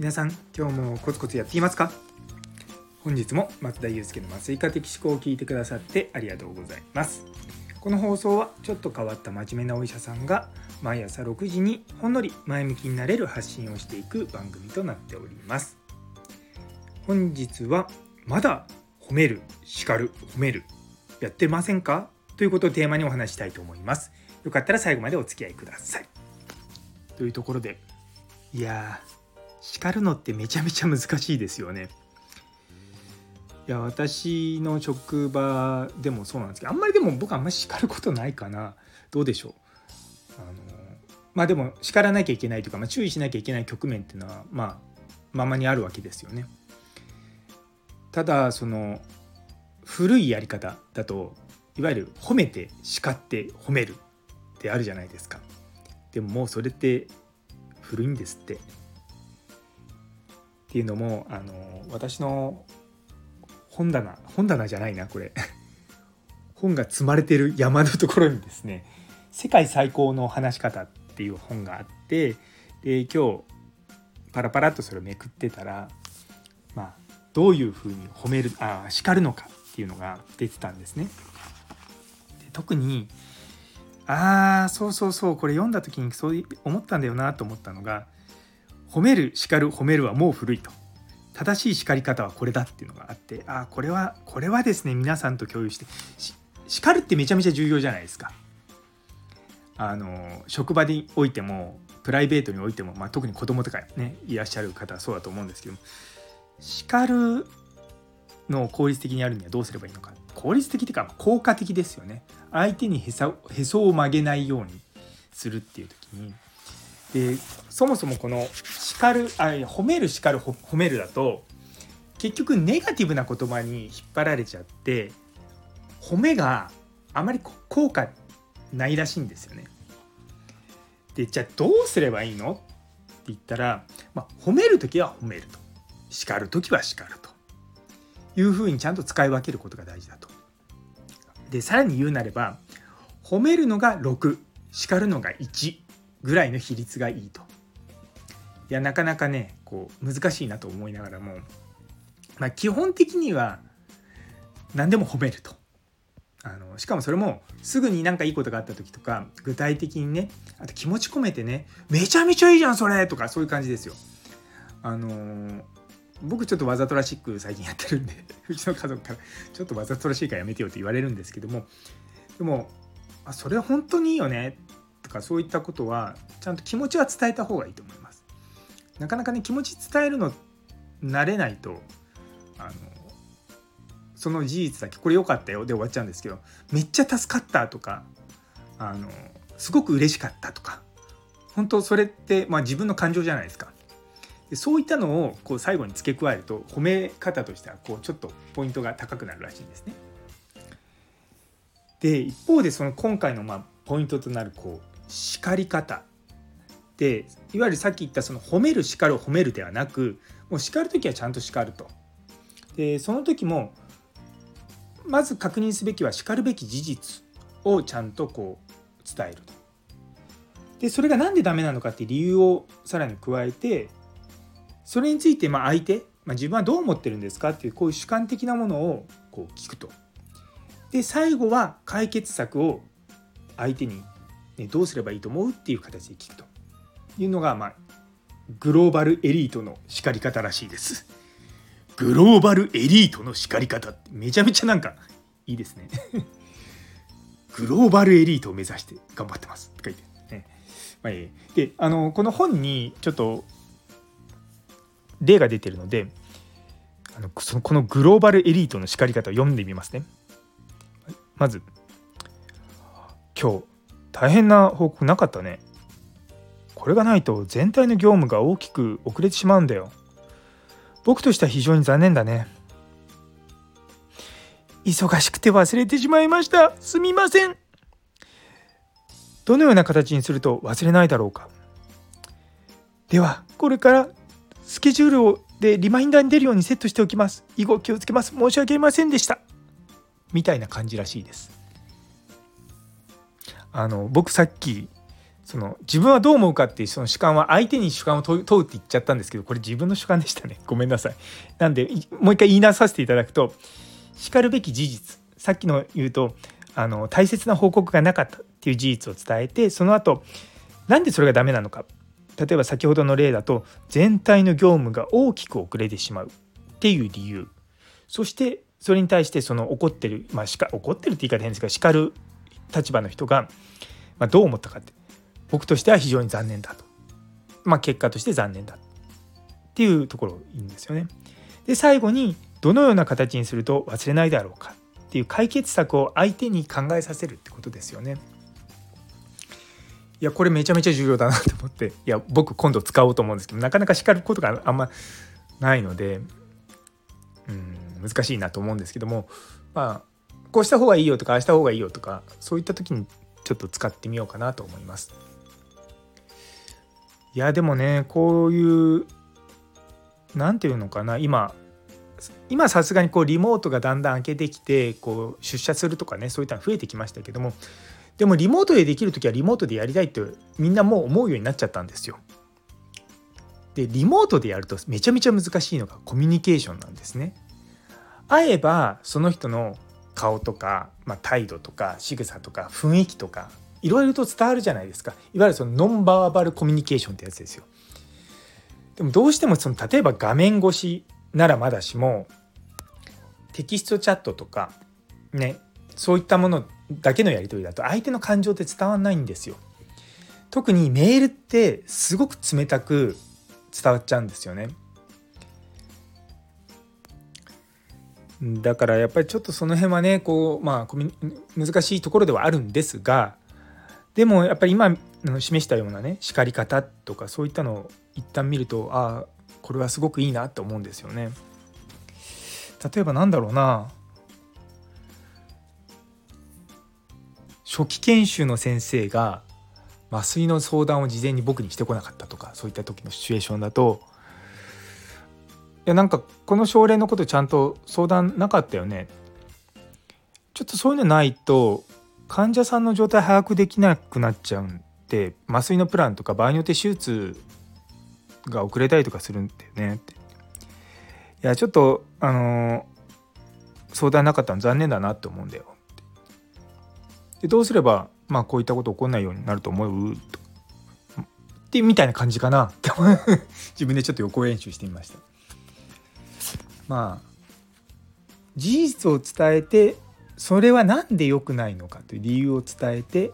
皆さん今日もコツコツやっていますか？本日も松田祐介の麻酔科的思考を聞いてくださってありがとうございます。この放送はちょっと変わった真面目なお医者さんが毎朝6時にほんのり前向きになれる発信をしていく番組となっております。本日はまだ褒める叱る褒めるやってませんか？ということをテーマにお話したいと思います。よかったら最後までお付き合いください。というところでいやー叱るのってめちゃめちゃ難しいですよね。いや私の職場でもそうなんですけどあんまりでも僕あんまり叱ることないかな。どうでしょう。あのまあでも叱らなきゃいけないというか、まあ、注意しなきゃいけない局面っていうのはまあままにあるわけですよね。ただその古いやり方だといわゆる褒めて叱って褒めるってあるじゃないですか。でももうそれって古いんですって。っていうのもあの私の本棚本棚じゃないなこれ 本が積まれてる山のところにですね「世界最高の話し方」っていう本があってで今日パラパラっとそれをめくってたらまあどういうふうに褒めるあ叱るのかっていうのが出てたんですね。で特にああそうそうそうこれ読んだ時にそう思ったんだよなと思ったのが褒める叱る褒めるはもう古いと。正しい叱り方はこれだっていうのがあってあこれはこれはですね皆さんと共有して叱るってめちゃめちゃ重要じゃないですか。あの職場においてもプライベートにおいても、まあ、特に子供とかねいらっしゃる方はそうだと思うんですけども叱るのを効率的にやるにはどうすればいいのか。効率的っていうか効果的ですよね。相手にへさへそを曲げないようにするっていう時にでそもそもこの叱るあ褒める叱る褒めるだと結局ネガティブな言葉に引っ張られちゃって褒めがあまり効果ないらしいんですよね。でじゃあどうすればいいの？って言ったら、まあ、褒める時は褒めると叱る時は叱るというふうにちゃんと使い分けることが大事だと。でさらに言うなれば褒めるのが6叱るのが1ぐらいの比率がいいと。いやなかなかねこう難しいなと思いながらも、まあ、基本的には何でも褒めると。あのしかもそれもすぐになんかいいことがあった時とか具体的にねあと気持ち込めてねめちゃめちゃいいじゃんそれとかそういう感じですよ。あのー、僕ちょっとわざとらしく最近やってるんで うちの家族からちょっとわざとらしいからやめてよって言われるんですけどもでもあそれ本当にいいよねとかそういったことはちゃんと気持ちは伝えた方がいいと思います。なかなかね気持ち伝えるの慣れないとあのその事実だけこれ良かったよで終わっちゃうんですけどめっちゃ助かったとかあのすごく嬉しかったとか本当それって、まあ、自分の感情じゃないですかでそういったのをこう最後に付け加えると褒め方としてはこうちょっとポイントが高くなるらしいんですね。で一方でその今回のまあポイントとなるこう叱り方でいわゆるさっき言ったその褒める叱るを褒めるではなくもう叱る時はちゃんと叱ると。でその時もまず確認すべきはしかるべき事実をちゃんとこう伝えると。でそれが何でダメなのかって理由をさらに加えてそれについてまあ相手、まあ、自分はどう思ってるんですかっていうこういう主観的なものをこう聞くと。で最後は解決策を相手に、ね、どうすればいいと思うっていう形で聞くというのが、まあ、グローバルエリートの叱り方らしいです。グローバルエリートの叱り方ってめちゃめちゃなんかいいですね グローバルエリートを目指して頑張ってますって書いてね。まあ、であのこの本にちょっと例が出てるのであのそのこのグローバルエリートの叱り方を読んでみますね。まず今日大変な報告なかったね。これがないと全体の業務が大きく遅れてしまうんだよ。僕としては非常に残念だね。忙しくて忘れてしまいました。すみません。どのような形にすると忘れないだろうか。では、これからスケジュールをでリマインダーに出るようにセットしておきます。以後気をつけます。申し訳ありませんでした。みたいな感じらしいです。あの僕さっきその自分はどう思うかっていうその主観は相手に主観を問うって言っちゃったんですけどこれ自分の主観でしたね。ごめんなさい。なんでもう一回言い直させていただくとしかるべき事実。さっきの言うとあの大切な報告がなかったっていう事実を伝えてその後なんでそれがダメなのか。例えば先ほどの例だと全体の業務が大きく遅れてしまう。っていう理由。そしてそれに対してその怒ってる。まあしか怒ってるって言い方変ですが叱る立場の人が、まあ、どう思ったかって僕としては非常に残念だと、まあ、結果として残念だ。っていうところいいんですよね。で最後にどのような形にすると忘れないだろうか。っていう解決策を相手に考えさせるってことですよね。いやこれめちゃめちゃ重要だなと思って。いや僕今度使おうと思うんですけどなかなか叱ることがあんまないのでうん難しいなと思うんですけども。まあこうした方がいいよとかああした方がいいよとかそういった時にちょっと使ってみようかなと思います。いやでもねこういう何て言うのかな今今さすがにこうリモートがだんだん明けてきてこう出社するとかねそういったの増えてきましたけどもでもリモートでできる時はリモートでやりたいってみんなもう思うようになっちゃったんですよ。でリモートでやるとめちゃめちゃ難しいのがコミュニケーションなんですね。会えばその人の顔とか、まあ、態度とか仕草とか雰囲気とかいろいろと伝わるじゃないですかいわゆるそのノンバーバルコミュニケーションってやつですよ。でもどうしてもその例えば画面越しならまだしもテキストチャットとかねそういったものだけのやり取りだと相手の感情って伝わんないんですよ。特にメールってすごく冷たく伝わっちゃうんですよね。だからやっぱりちょっとその辺はねこうまあ難しいところではあるんですがでもやっぱり今示したようなね叱り方とかそういったのを一旦見るとああこれはすごくいいなと思うんですよね。例えばなんだろうな初期研修の先生が麻酔の相談を事前に僕にしてこなかったとかそういった時のシチュエーションだとやなんかこの症例のことちゃんと相談なかったよね。ちょっとそういうのないと患者さんの状態把握できなくなっちゃうんで麻酔のプランとか場合によって手術が遅れたりとかするんだよね。っていやちょっとあの、相談なかったの残念だなって思うんだよ。でどうすればまあこういったこと起こんないようになると思う？ってみたいな感じかな。自分でちょっと予行演習してみました。まあ事実を伝えてそれは何で良くないのかという理由を伝えて、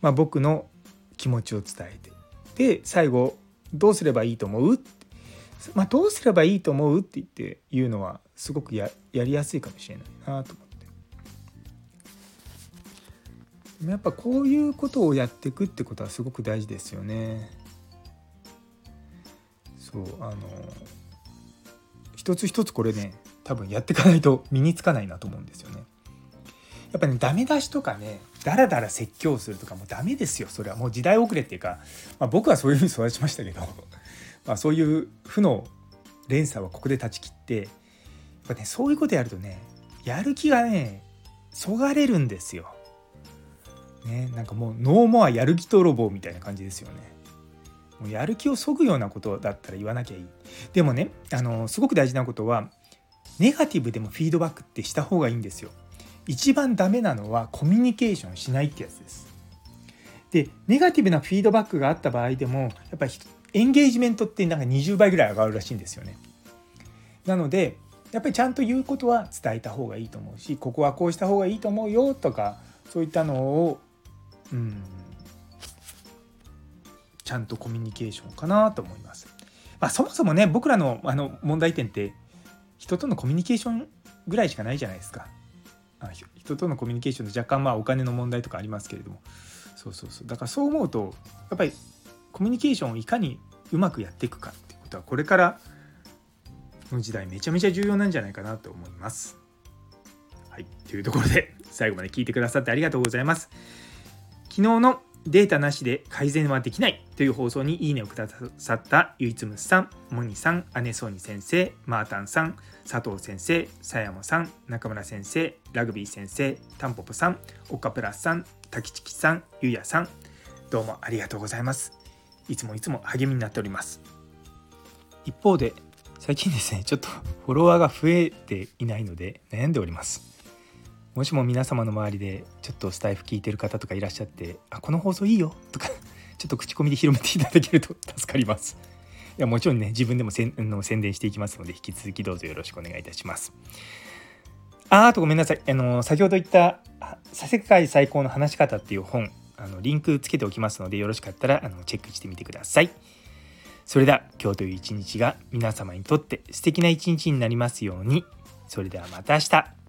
まあ、僕の気持ちを伝えて。で最後どうすればいいと思うまあ、どうすればいいと思うって言って言うのはすごくやりやすいかもしれないなと思って。やっぱこういうことをやっていくってことはすごく大事ですよね。そうあの一つ一つこれね多分やっていかないと身につかないなと思うんですよね。やっぱねダメ出しとかねだらだら説教するとかもうダメですよそれはもう時代遅れっていうか、まあ、僕はそういうふうに 育ちましたけど、まあ、そういう負の連鎖はここで断ち切ってやっぱねそういうことやるとねやる気がねそがれるんですよ。ねなんかもうノーモアやる気泥棒みたいな感じですよねもうやる気をそぐようなことだったら言わなきゃいい。でもねあのすごく大事なことはネガティブでもフィードバックってした方がいいんですよ。一番ダメなのはコミュニケーションしないってやつです。でネガティブなフィードバックがあった場合でもやっぱりエンゲージメントってなんか20倍ぐらい上がるらしいんですよね。なのでやっぱりちゃんと言うことは伝えた方がいいと思うしここはこうした方がいいと思うよとかそういったのをうん、ちゃんとコミュニケーションかなと思います。まあ、そもそもね僕らのあの問題点って人とのコミュニケーションぐらいしかないじゃないですか。あ人とのコミュニケーションで若干まあお金の問題とかありますけれどもそうそうそうだからそう思うとやっぱりコミュニケーションをいかにうまくやっていくかっていうことはこれからの時代めちゃめちゃ重要なんじゃないかなと思います。はい、というところで最後まで聞いてくださってありがとうございます。昨日のデータなしで改善はできないという放送にいいねをくださったゆいつむさん、もにさん、姉そうに先生、マータンさん、佐藤先生、さやもさん、中村先生、ラグビー先生、たんぽぽさん、おかプラスさん、たきちきさん、ゆやさん、どうもありがとうございます。いつもいつも励みになっております。一方で最近ですねちょっとフォロワーが増えていないので悩んでおります。もしも皆様の周りでちょっとスタイフ聞いてる方とかいらっしゃって「あこの放送いいよ」とか ちょっと口コミで広めていただけると助かりますいやもちろんね自分でもせんの宣伝していきますので引き続きどうぞよろしくお願いいたしますああとごめんなさいあの先ほど言った「世界最高の話し方」っていう本あのリンクつけておきますのでよろしかったらあのチェックしてみてください。それでは今日という一日が皆様にとって素敵な一日になりますように。それではまた明日。